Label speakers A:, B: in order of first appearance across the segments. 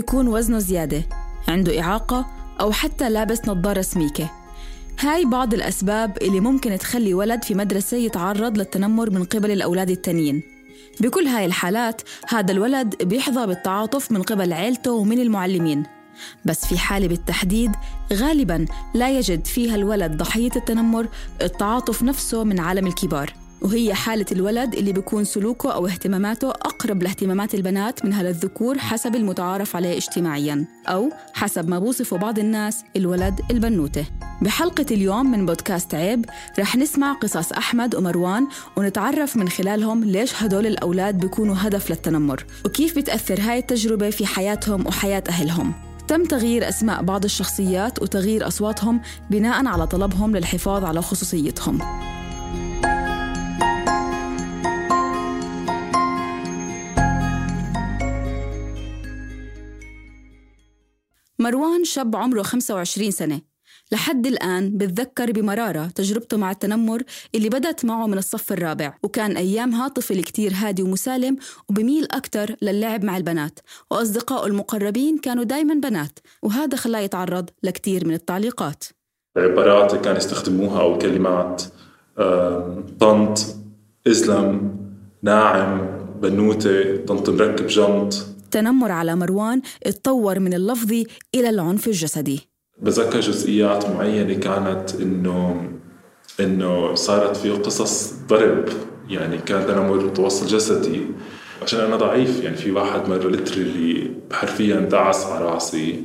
A: يكون وزنه زيادة عنده إعاقة أو حتى لابس نظارة سميكة. هاي بعض الأسباب اللي ممكن تخلي ولد في مدرسة يتعرض للتنمر من قبل الأولاد التانيين. بكل هاي الحالات هذا الولد بيحظى بالتعاطف من قبل عيلته ومن المعلمين. بس في حالة بالتحديد غالباً لا يجد فيها الولد ضحية التنمر التعاطف نفسه من عالم الكبار. وهي حالة الولد اللي بيكون سلوكه أو اهتماماته أقرب لاهتمامات البنات من هذا الذكور حسب المتعارف عليه اجتماعياً أو حسب ما بوصفه بعض الناس الولد البنوتة. بحلقة اليوم من بودكاست عيب رح نسمع قصص أحمد ومروان ونتعرف من خلالهم ليش هدول الأولاد بيكونوا هدف للتنمر وكيف بتأثر هاي التجربة في حياتهم وحياة أهلهم. تم تغيير أسماء بعض الشخصيات وتغيير أصواتهم بناء على طلبهم للحفاظ على خصوصيتهم. مروان شاب عمره 25 سنة. لحد الآن بتذكر بمرارة تجربته مع التنمر اللي بدت معه من الصف الرابع وكان أيامها طفل كتير هادي ومسالم وبميل أكتر للعب مع البنات وأصدقائه المقربين كانوا دايما بنات وهذا خلاه يتعرض لكتير من التعليقات.
B: عبارات كانوا يستخدموها أو كلمات طنط إزلم ناعم بنوتة طنط مركب جنط.
A: التنمر على مروان اتطور من اللفظي إلى العنف الجسدي.
B: بتذكر جزئيات معينة كانت إنه إنه صارت فيه قصص ضرب يعني كان تنمر متوصل جسدي. عشان أنا ضعيف يعني في واحد مرة لترلي حرفيا دعس على راسي.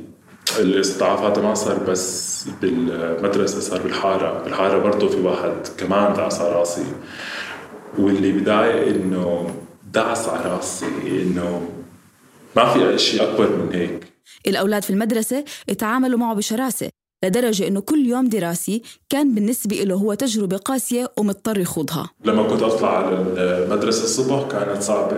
B: الاستضعاف هذا ما صار بس بالمدرسة صار بالحارة. بالحارة برضه في واحد كمان دعس على راسي. واللي بضايق إنه دعس على راسي إنه ما في شيء أكبر من هيك.
A: الأولاد في المدرسة اتعاملوا معه بشراسة. لدرجة إنه كل يوم دراسي كان بالنسبة له هو تجربة قاسية ومضطر يخوضها.
B: لما كنت أطلع على المدرسة الصبح كانت صعبة.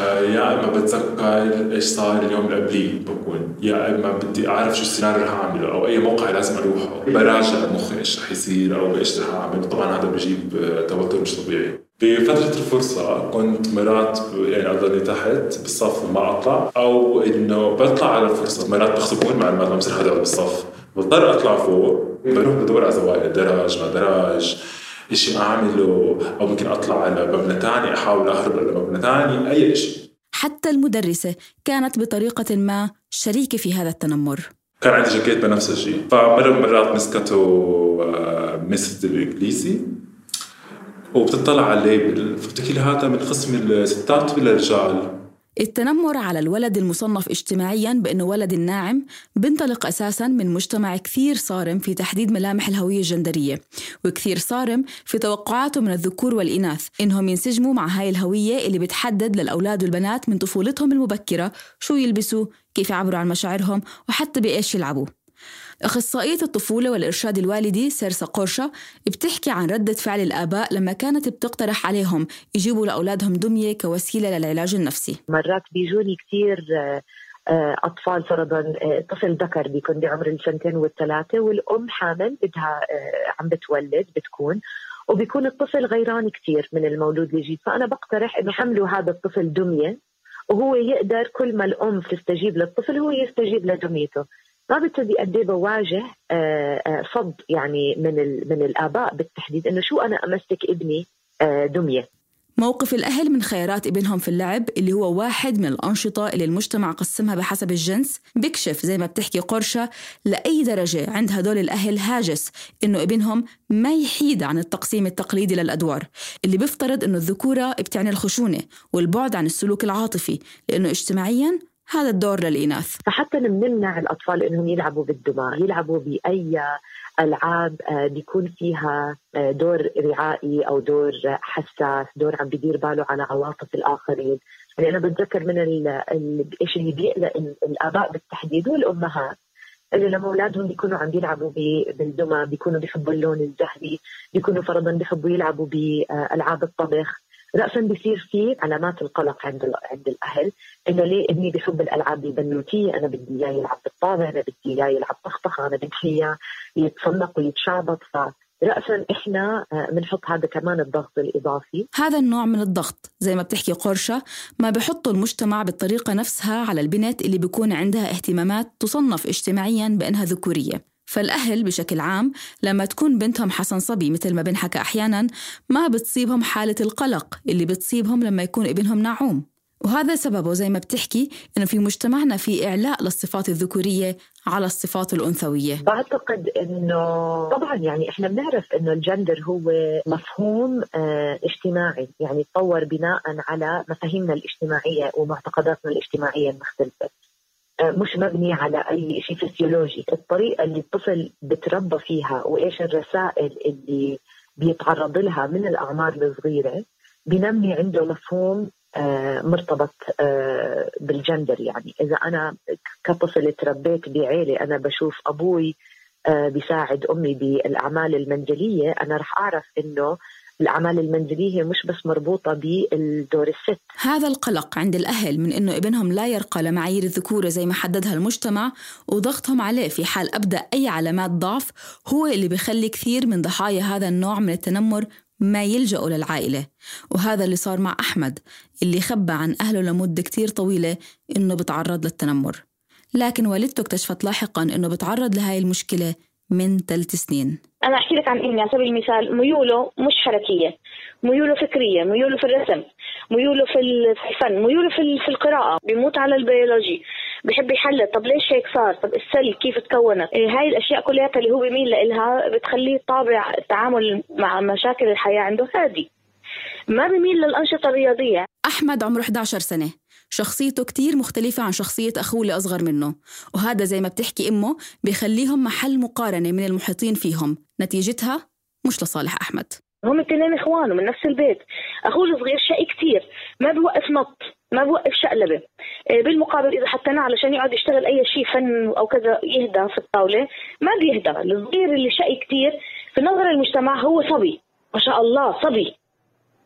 B: آه، يا إما بتذكر إيش صار اليوم اللي قبليه بكون. يا إما بدي أعرف شو السيناريو رح اعمله أو أي موقع لازم أروحه. براجع مخي إيش رح يصير أو إيش رح أعمل. طبعا هذا بجيب آه، توتر مش طبيعي. بفترة الفرصة كنت مرات يعني أضلني تحت بالصف وما أطلع أو إنه بطلع على الفرصة مرات بخصبون مع المعلم بصير حدا بالصف. بضطر أطلع فوق بروح بدور على زوايا دراج ما دراج إشي اعمله أو ممكن أطلع على مبنى تاني أحاول أهرب لمبنى تاني أي إشي.
A: حتى المدرسة كانت بطريقة ما شريكة في هذا التنمر.
B: كان عندي جاكيت بنفسجي فمرة من المرات مسكته آه، Miss الانجليزي وبتطلع على ال label فبتحكي لي هذا من قسم الستات ولا الرجال.
A: التنمر على الولد المصنف اجتماعيا بأنه ولد الناعم بنطلق أساسا من مجتمع كثير صارم في تحديد ملامح الهوية الجندرية وكثير صارم في توقعاته من الذكور والإناث إنهم ينسجموا مع هاي الهوية اللي بتحدد للأولاد والبنات من طفولتهم المبكرة شو يلبسوا كيف يعبروا عن مشاعرهم وحتى بإيش يلعبوا. أخصائية الطفولة والإرشاد الوالدي سيرسا قرشة بتحكي عن ردة فعل الآباء لما كانت بتقترح عليهم يجيبوا لأولادهم دمية كوسيلة للعلاج النفسي.
C: مرات بيجوني كثير أطفال فرضا آه، طفل ذكر بيكون بعمر السنتين والثلاثة والأم حامل بدها آه، عم بتولد بتكون وبيكون الطفل غيران كثير من المولود الجديد فأنا بقترح إنه حملوا هذا الطفل دمية وهو يقدر كل ما الأم تستجيب للطفل هو يستجيب لدميته. بتدي قد بواجه آه، آه، صد يعني من من الآباء بالتحديد إنه شو أنا أمسك ابني آه، دمية.
A: موقف الأهل من خيارات ابنهم في اللعب اللي هو واحد من الأنشطة اللي المجتمع قسمها بحسب الجنس. بيكشف زي ما بتحكي قرشة لأي درجة عند هدول الأهل هاجس إنه ابنهم ما يحيد عن التقسيم التقليدي للأدوار. اللي بيفترض إنه الذكورة بتعني الخشونة والبعد عن السلوك العاطفي لأنه اجتماعياً هذا الدور للإناث.
C: فحتى بنمنع الأطفال إنهم يلعبوا بالدماء يلعبوا بأي ألعاب آه، بيكون فيها آه، دور رعائي أو دور حساس دور عم بدير باله على عواطف الآخرين. يعني أنا بتذكر من الشيء اللي بيقلق الآباء بالتحديد والأمهات اللي لما أولادهم بيكونوا عم بيلعبوا بالدمى بيكونوا بيحبوا اللون الذهبي بيكونوا فرضا بيحبوا يلعبوا بالعاب الطبخ. راسا بيصير في علامات القلق عند عند الأهل. إنه ليه ابني بيحب الألعاب البنوتية؟ أنا بدي اياه يلعب بالطابع أنا بدي اياه يلعب طخطخة أنا بدي اياه يتصنق ويتشعبط. ف رأسا إحنا بنحط آه، هذا كمان الضغط الإضافي.
A: هذا النوع من الضغط زي ما بتحكي قرشة ما بحطه المجتمع بالطريقة نفسها على البنت اللي بيكون عندها اهتمامات تصنف اجتماعيا بأنها ذكورية. فالأهل بشكل عام لما تكون بنتهم حسن صبي مثل ما بنحكى أحيانا ما بتصيبهم حالة القلق اللي بتصيبهم لما يكون ابنهم نعوم وهذا سببه زي ما بتحكي إنه في مجتمعنا في إعلاء للصفات الذكورية على الصفات الأنثوية.
C: بعتقد إنه طبعا يعني إحنا بنعرف إنه الجندر هو مفهوم آه اجتماعي يعني تطور بناء على مفاهيمنا الاجتماعية ومعتقداتنا الاجتماعية المختلفة. مش مبني على أي شيء فسيولوجي. الطريقة اللي الطفل بتربى فيها وإيش الرسائل اللي بيتعرض لها من الأعمار الصغيرة بنمي عنده مفهوم آه، مرتبط آه، بالجندر. يعني إذا أنا كطفل تربيت بعيلة أنا بشوف أبوي بيساعد أمي بالأعمال المنزلية أنا رح أعرف إنه الأعمال المنزلية مش بس مربوطة بالدور الست.
A: هذا القلق عند الأهل من أنه ابنهم لا يرقى لمعايير الذكورة زي ما حددها المجتمع وضغطهم عليه في حال أبدأ أي علامات ضعف هو اللي بيخلي كثير من ضحايا هذا النوع من التنمر ما يلجأوا للعائلة. وهذا اللي صار مع أحمد اللي خبى عن أهله لمدة كتير طويلة إنه بتعرض للتنمر. لكن والدته اكتشفت لاحقا إنه بتعرض لهاي المشكلة من ثلاث سنين.
D: أنا أحكي لك عن ابني على سبيل المثال ميوله مش حركية ميوله فكرية ميوله في الرسم ميوله في الفن ميوله في, في القراءة بيموت على البيولوجي بحب يحلل طب ليش هيك صار؟ طب ال cell كيف تكونت؟ إيه هاي الأشياء كلها اللي هو بيميل لها بتخليه طابع التعامل مع مشاكل الحياة عنده هادي. ما بيميل للأنشطة الرياضية.
A: أحمد عمره 11 سنة. شخصيته كتير مختلفة عن شخصية أخوه اللي أصغر منه. وهذا زي ما بتحكي أمه بيخليهم محل مقارنة من المحيطين فيهم. نتيجتها مش لصالح أحمد.
D: هم الاثنين اخوانه من نفس البيت. أخوه الصغير شقي كثير ما بوقف نط. ما بوقف شقلبة. إيه، بالمقابل إذا حطيناه علشان يقعد يشتغل أي شيء فن أو كذا يهدى في الطاولة ما بيهدى. الصغير اللي شقي كثير في نظر المجتمع هو صبي. ما شاء الله صبي.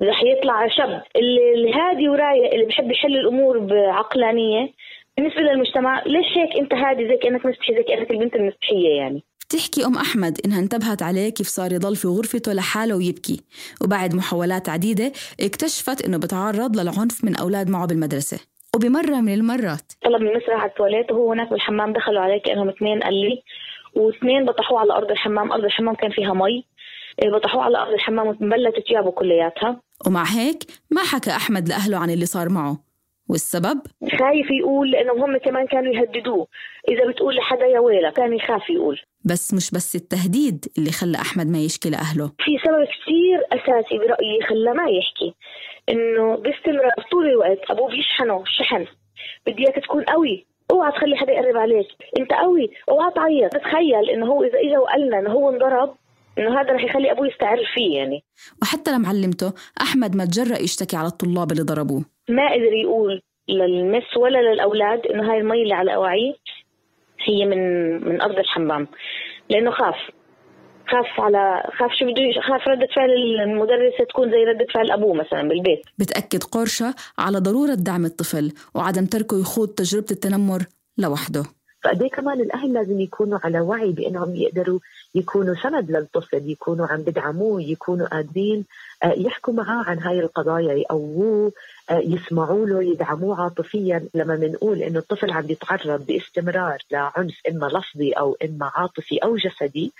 D: رح يطلع شاب. اللي الهادي ورايق اللي بحب يحل الأمور بعقلانية بالنسبة للمجتمع ليش هيك أنت هادي زي كأنك مستحي زي كأنك البنت المستحية يعني؟
A: بتحكي أم أحمد إنها انتبهت عليه كيف صار يضل في غرفته لحاله ويبكي. وبعد محاولات عديدة اكتشفت إنه بتعرض للعنف من أولاد معه بالمدرسة. وبمرة من المرات.
D: طلب من مسرح على التواليت وهو هناك بالحمام دخلوا عليه كأنهم اثنين قال لي واثنين بطحوه على أرض الحمام أرض الحمام كان فيها مي. بطحوه على أرض الحمام ومبلت ثيابه كلياتها.
A: ومع هيك ما حكى أحمد لأهله عن اللي صار معه. والسبب؟
D: خايف يقول لأنه هم كمان كانوا يهددوه. إذا بتقول لحدا يا ويلك كان يخاف يقول.
A: بس مش بس التهديد اللي خلى أحمد ما يشكي لأهله.
D: في سبب كثير أساسي برأيي خلى ما يحكي. إنه باستمرار طول الوقت أبوه بيشحنه شحن. بدي إياك تكون قوي. اوعى تخلي حدا يقرب عليك. أنت قوي اوعى تعيط. تخيل إنه هو إذا اجى وقال لنا إنه هو انضرب إنه هذا رح يخلي أبوي يستعر فيه يعني.
A: وحتى لمعلمته أحمد ما تجرأ يشتكي على الطلاب اللي ضربوه.
D: ما قدر يقول للمس ولا للأولاد إنه هاي المي اللي على اواعيه هي من من أرض الحمام. لأنه خاف. خاف على خاف شو بده خاف ردة فعل المدرسة تكون زي ردة فعل أبوه مثلا بالبيت.
A: بتأكد قرشة على ضرورة دعم الطفل وعدم تركه يخوض تجربة التنمر لوحده.
C: فقد كمان الأهل لازم يكونوا على وعي بأنهم يقدروا يكونوا سند للطفل يكونوا عم بدعموه يكونوا قادرين آه، يحكوا معاه عن هاي القضايا يقووه آه، يسمعوا له يدعموه عاطفيا. لما بنقول إنه الطفل عم يتعرض باستمرار لعنف إما لفظي أو إما عاطفي أو جسدي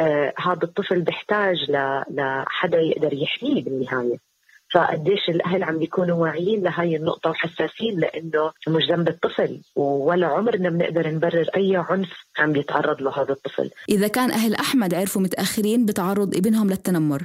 C: آه هذا الطفل بيحتاج لحدا يقدر يحميه بالنهاية. فقديش الأهل عم بيكونوا واعيين لهي النقطة وحساسين لإنه مش ذنب الطفل ولا عمرنا بنقدر نبرر أي عنف عم بيتعرض له هذا الطفل.
A: إذا كان أهل أحمد عرفوا متأخرين بتعرض ابنهم للتنمر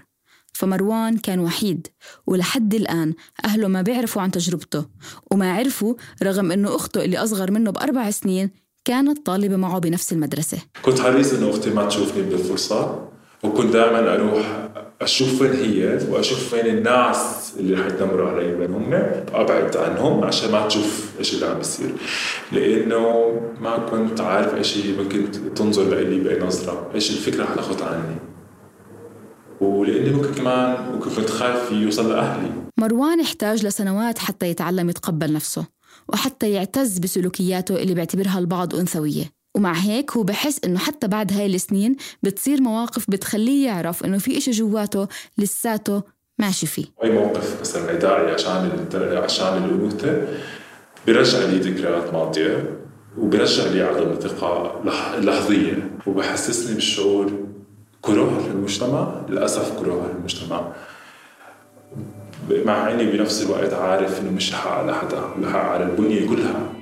A: فمروان كان وحيد ولحد الآن أهله ما بيعرفوا عن تجربته وما عرفوا رغم أنه أخته اللي أصغر منه بأربع سنين كانت طالبة معه بنفس المدرسة.
B: كنت حريص أنه أختي ما تشوفني بالفرصة وكنت دائما أروح أشوف وين هي وأشوف وين الناس اللي رح يتنمروا علي وين هم أبعد عنهم عشان ما تشوف إيش اللي عم بيصير. لأنه ما كنت عارف إيش ممكن تنظر لإلي بنظرة إيش الفكرة حتاخذ عني. ولأني ممكن كمان كنت خايف يوصل لأهلي.
A: مروان احتاج لسنوات حتى يتعلم يتقبل نفسه وحتى يعتز بسلوكياته اللي بيعتبرها البعض أنثوية. ومع هيك هو بحس إنه حتى بعد هاي السنين بتصير مواقف بتخليه يعرف إنه في إشي جواته لساته ماشي فيه.
B: اي موقف مثلا داعي عشان عشان الانوثه بيرجع لي ذكريات ماضية وبرجع لي عدم الثقة لحظية وبحسسني بالشعور كره للمجتمع. للأسف كره للمجتمع. مع إني بنفس الوقت عارف إنه مش حق على حدا حق على البنية كلها.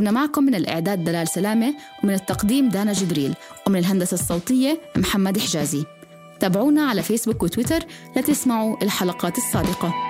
A: كنا معكم من الإعداد دلال سلامة ومن التقديم دانا جبريل ومن الهندسة الصوتية محمد حجازي. تابعونا على فيسبوك وتويتر لتسمعوا الحلقات السابقة.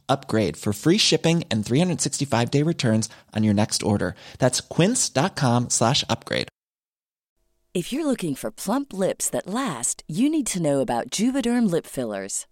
E: upgrade for free shipping and 365 day returns on your next order. That's quince.com slash upgrade.
F: If you're looking for plump lips that last, you need to know about Juvederm lip fillers.